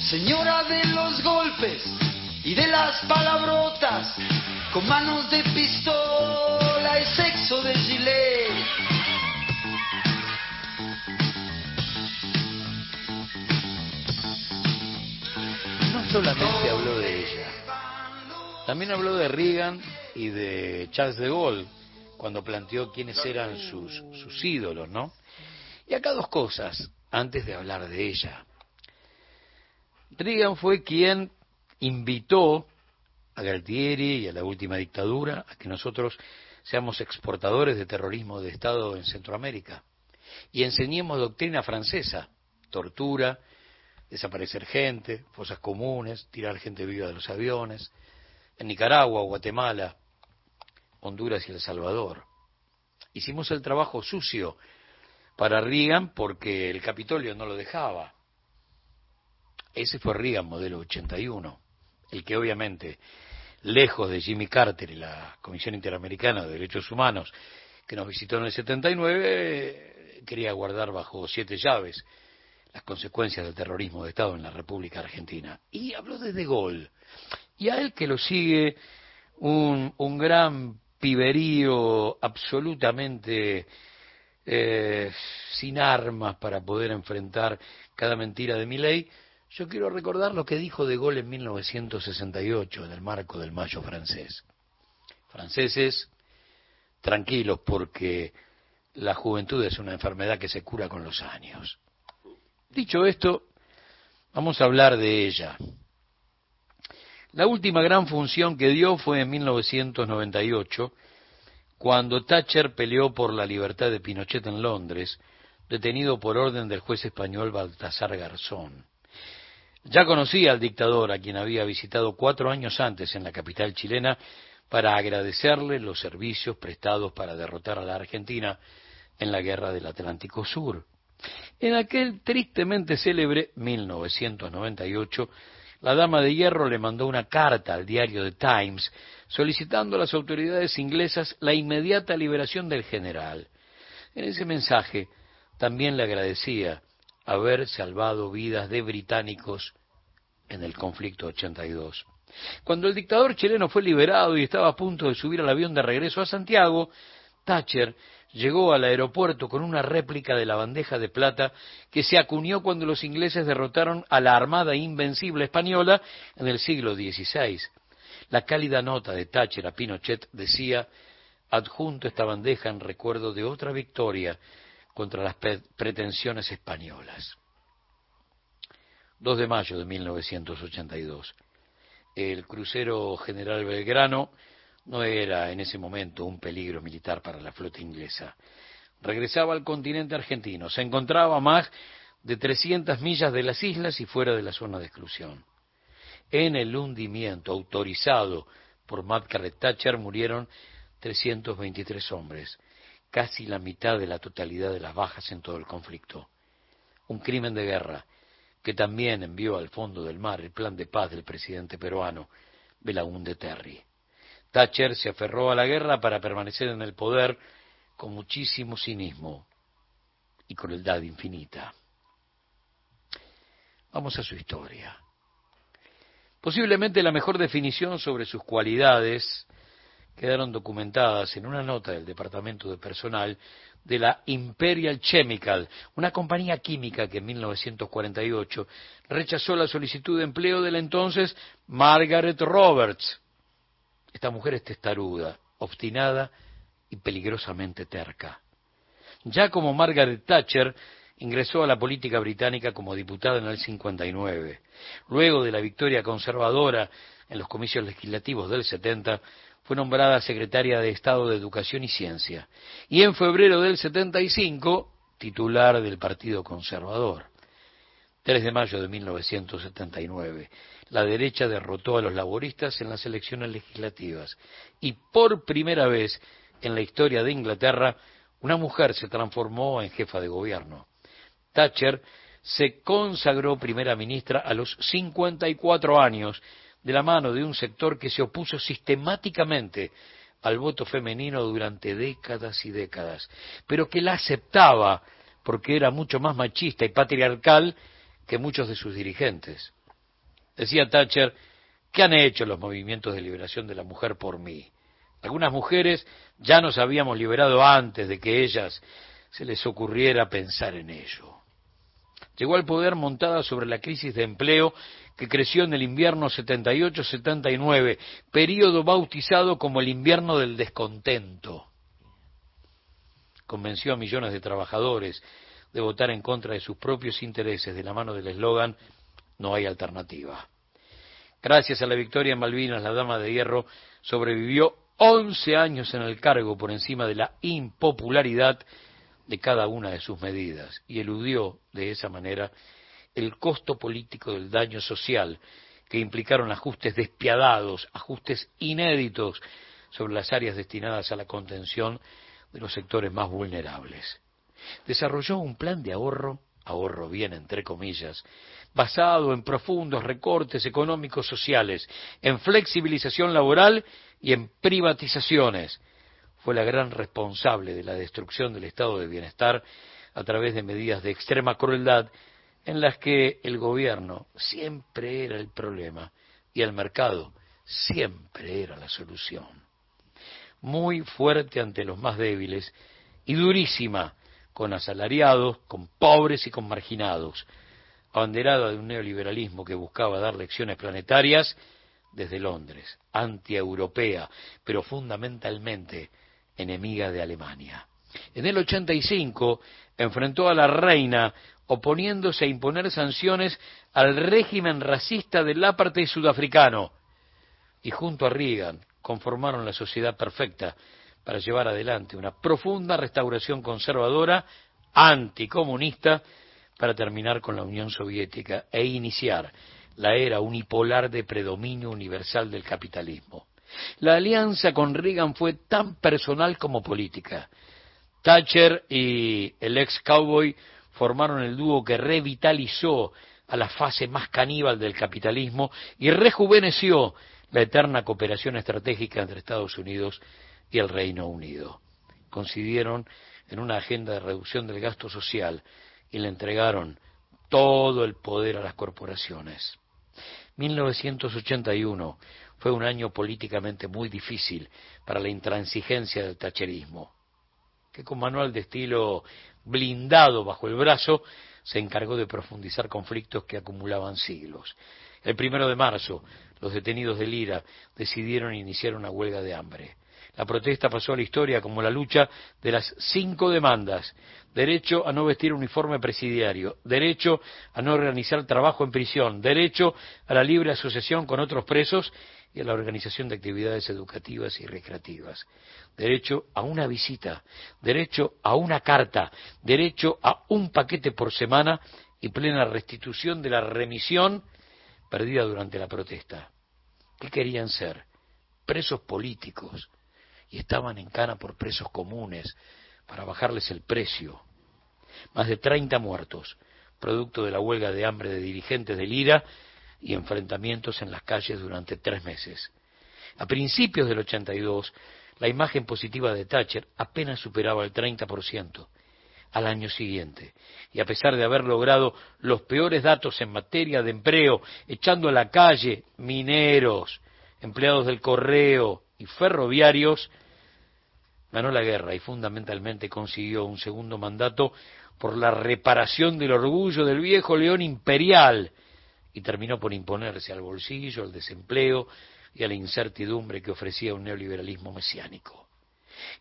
Señora de los golpes y de las palabrotas, con manos de pistola y sexo de gilet. No solamente habló de ella, también habló de Reagan y de Charles de Gaulle cuando planteó quiénes eran sus, sus ídolos, ¿no? Y acá dos cosas antes de hablar de ella. Reagan fue quien invitó a Galtieri y a la última dictadura a que nosotros seamos exportadores de terrorismo de Estado en Centroamérica y enseñemos doctrina francesa, tortura, desaparecer gente, fosas comunes, tirar gente viva de los aviones, en Nicaragua, Guatemala, Honduras y El Salvador. Hicimos el trabajo sucio para Reagan porque el Capitolio no lo dejaba. Ese fue Reagan modelo 81, el que obviamente, lejos de Jimmy Carter y la Comisión Interamericana de Derechos Humanos, que nos visitó en el 79, quería guardar bajo siete llaves las consecuencias del terrorismo de Estado en la República Argentina. Y habló de De. Y a él que lo sigue un, un gran piberío absolutamente eh, sin armas para poder enfrentar cada mentira de mi ley, yo quiero recordar lo que dijo De Gaulle en 1968 en el marco del Mayo francés. Franceses, tranquilos porque la juventud es una enfermedad que se cura con los años. Dicho esto, vamos a hablar de ella. La última gran función que dio fue en 1998, cuando Thatcher peleó por la libertad de Pinochet en Londres, detenido por orden del juez español Baltasar Garzón. Ya conocía al dictador, a quien había visitado cuatro años antes en la capital chilena, para agradecerle los servicios prestados para derrotar a la Argentina en la guerra del Atlántico Sur. En aquel tristemente célebre 1998, la dama de hierro le mandó una carta al diario The Times solicitando a las autoridades inglesas la inmediata liberación del general. En ese mensaje también le agradecía haber salvado vidas de británicos en el conflicto 82. Cuando el dictador chileno fue liberado y estaba a punto de subir al avión de regreso a Santiago, Thatcher llegó al aeropuerto con una réplica de la bandeja de plata que se acuñó cuando los ingleses derrotaron a la Armada Invencible española en el siglo XVI. La cálida nota de Thatcher a Pinochet decía, adjunto esta bandeja en recuerdo de otra victoria contra las pretensiones españolas. 2 de mayo de 1982. El crucero General Belgrano no era en ese momento un peligro militar para la flota inglesa. Regresaba al continente argentino, se encontraba más de 300 millas de las islas y fuera de la zona de exclusión. En el hundimiento autorizado por Margaret Thatcher murieron 323 hombres, casi la mitad de la totalidad de las bajas en todo el conflicto. Un crimen de guerra que también envió al fondo del mar el plan de paz del presidente peruano Belaúnde Terry. Thatcher se aferró a la guerra para permanecer en el poder con muchísimo cinismo y crueldad infinita. Vamos a su historia. Posiblemente la mejor definición sobre sus cualidades quedaron documentadas en una nota del Departamento de Personal de la Imperial Chemical, una compañía química que en 1948 rechazó la solicitud de empleo de la entonces Margaret Roberts. Esta mujer es testaruda, obstinada y peligrosamente terca. Ya como Margaret Thatcher ingresó a la política británica como diputada en el 59. Luego de la victoria conservadora en los comicios legislativos del 70, fue nombrada secretaria de Estado de Educación y Ciencia. Y en febrero del 75, titular del Partido Conservador. 3 de mayo de 1979, la derecha derrotó a los laboristas en las elecciones legislativas y por primera vez en la historia de Inglaterra una mujer se transformó en jefa de gobierno. Thatcher se consagró primera ministra a los 54 años de la mano de un sector que se opuso sistemáticamente al voto femenino durante décadas y décadas, pero que la aceptaba porque era mucho más machista y patriarcal que muchos de sus dirigentes. Decía Thatcher, ¿qué han hecho los movimientos de liberación de la mujer por mí? Algunas mujeres ya nos habíamos liberado antes de que ellas se les ocurriera pensar en ello. Llegó al poder montada sobre la crisis de empleo que creció en el invierno 78-79, período bautizado como el invierno del descontento. Convenció a millones de trabajadores de votar en contra de sus propios intereses de la mano del eslogan No hay alternativa. Gracias a la victoria en Malvinas, la Dama de Hierro sobrevivió 11 años en el cargo por encima de la impopularidad de cada una de sus medidas y eludió de esa manera el costo político del daño social que implicaron ajustes despiadados, ajustes inéditos sobre las áreas destinadas a la contención de los sectores más vulnerables. Desarrolló un plan de ahorro, ahorro bien entre comillas, basado en profundos recortes económicos sociales, en flexibilización laboral y en privatizaciones. Fue la gran responsable de la destrucción del estado de bienestar a través de medidas de extrema crueldad en las que el gobierno siempre era el problema y el mercado siempre era la solución. Muy fuerte ante los más débiles y durísima con asalariados, con pobres y con marginados, abanderada de un neoliberalismo que buscaba dar lecciones planetarias desde Londres, antieuropea, pero fundamentalmente enemiga de Alemania. En el 85 enfrentó a la reina oponiéndose a imponer sanciones al régimen racista del apartheid sudafricano y junto a Reagan conformaron la sociedad perfecta para llevar adelante una profunda restauración conservadora anticomunista para terminar con la Unión Soviética e iniciar la era unipolar de predominio universal del capitalismo. La alianza con Reagan fue tan personal como política. Thatcher y el ex cowboy formaron el dúo que revitalizó a la fase más caníbal del capitalismo y rejuveneció la eterna cooperación estratégica entre Estados Unidos y el Reino Unido. Coincidieron en una agenda de reducción del gasto social y le entregaron todo el poder a las corporaciones. 1981 fue un año políticamente muy difícil para la intransigencia del tacherismo, que con manual de estilo blindado bajo el brazo se encargó de profundizar conflictos que acumulaban siglos. El primero de marzo, los detenidos del IRA decidieron iniciar una huelga de hambre. La protesta pasó a la historia como la lucha de las cinco demandas. Derecho a no vestir uniforme presidiario, derecho a no realizar trabajo en prisión, derecho a la libre asociación con otros presos y a la organización de actividades educativas y recreativas, derecho a una visita, derecho a una carta, derecho a un paquete por semana y plena restitución de la remisión perdida durante la protesta. ¿Qué querían ser? Presos políticos, y estaban en cana por presos comunes para bajarles el precio. Más de 30 muertos, producto de la huelga de hambre de dirigentes del IRA y enfrentamientos en las calles durante tres meses. A principios del 82, la imagen positiva de Thatcher apenas superaba el 30% al año siguiente. Y a pesar de haber logrado los peores datos en materia de empleo, echando a la calle mineros, empleados del correo y ferroviarios, ganó la guerra y fundamentalmente consiguió un segundo mandato por la reparación del orgullo del viejo león imperial y terminó por imponerse al bolsillo, al desempleo y a la incertidumbre que ofrecía un neoliberalismo mesiánico.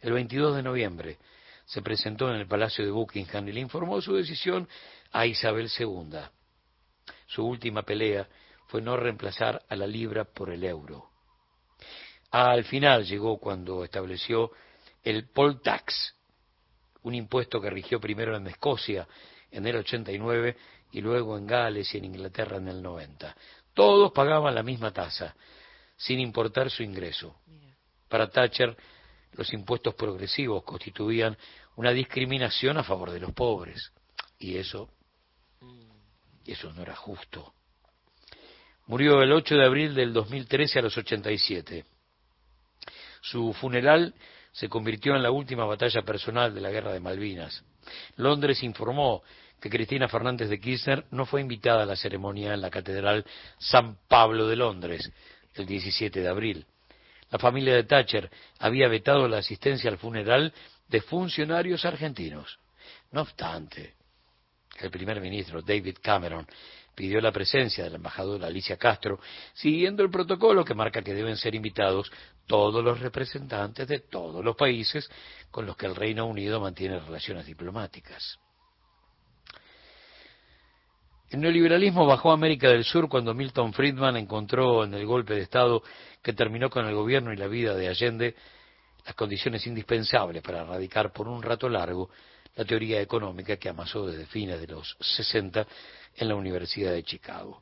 El 22 de noviembre se presentó en el Palacio de Buckingham y le informó su decisión a Isabel II. Su última pelea fue no reemplazar a la libra por el euro. Al final llegó cuando estableció el poll tax, un impuesto que rigió primero en Escocia en el 89 y luego en Gales y en Inglaterra en el 90. Todos pagaban la misma tasa, sin importar su ingreso. Para Thatcher, los impuestos progresivos constituían una discriminación a favor de los pobres. Y eso, eso no era justo. Murió el 8 de abril del 2013 a los 87. Su funeral se convirtió en la última batalla personal de la guerra de Malvinas. Londres informó que Cristina Fernández de Kirchner no fue invitada a la ceremonia en la Catedral San Pablo de Londres el 17 de abril. La familia de Thatcher había vetado la asistencia al funeral de funcionarios argentinos. No obstante, el primer ministro David Cameron pidió la presencia de la embajadora Alicia Castro, siguiendo el protocolo que marca que deben ser invitados todos los representantes de todos los países con los que el Reino Unido mantiene relaciones diplomáticas. El neoliberalismo bajó a América del Sur cuando Milton Friedman encontró en el golpe de Estado que terminó con el gobierno y la vida de Allende las condiciones indispensables para erradicar por un rato largo la teoría económica que amasó desde fines de los 60 en la Universidad de Chicago.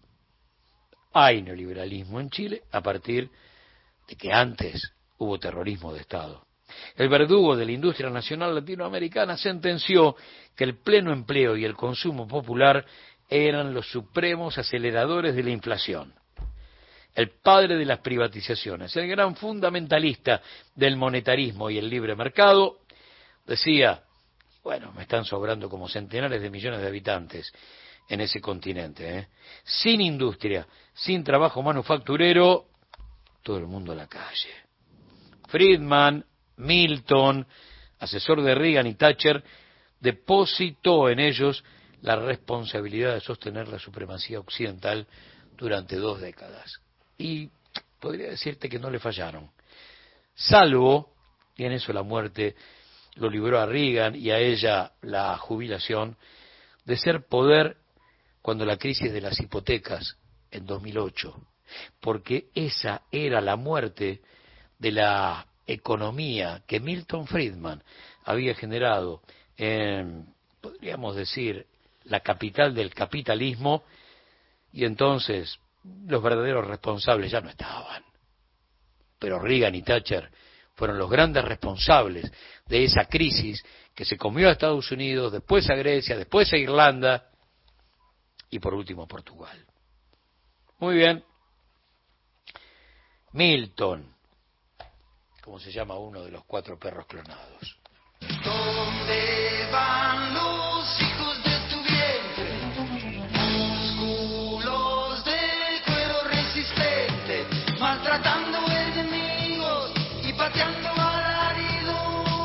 Hay neoliberalismo en Chile a partir de que antes hubo terrorismo de Estado. El verdugo de la industria nacional latinoamericana sentenció que el pleno empleo y el consumo popular eran los supremos aceleradores de la inflación. El padre de las privatizaciones, el gran fundamentalista del monetarismo y el libre mercado, decía, bueno, me están sobrando como centenares de millones de habitantes en ese continente. ¿eh? Sin industria, sin trabajo manufacturero, todo el mundo a la calle. Friedman, Milton, asesor de Reagan y Thatcher, depositó en ellos la responsabilidad de sostener la supremacía occidental durante dos décadas. Y podría decirte que no le fallaron. Salvo, y en eso la muerte lo libró a Reagan y a ella la jubilación, de ser poder cuando la crisis de las hipotecas en 2008, porque esa era la muerte de la economía que Milton Friedman había generado en, podríamos decir, la capital del capitalismo, y entonces los verdaderos responsables ya no estaban. Pero Reagan y Thatcher fueron los grandes responsables de esa crisis que se comió a Estados Unidos, después a Grecia, después a Irlanda y por último a Portugal. Muy bien. Milton, como se llama uno de los cuatro perros clonados. ¿Dónde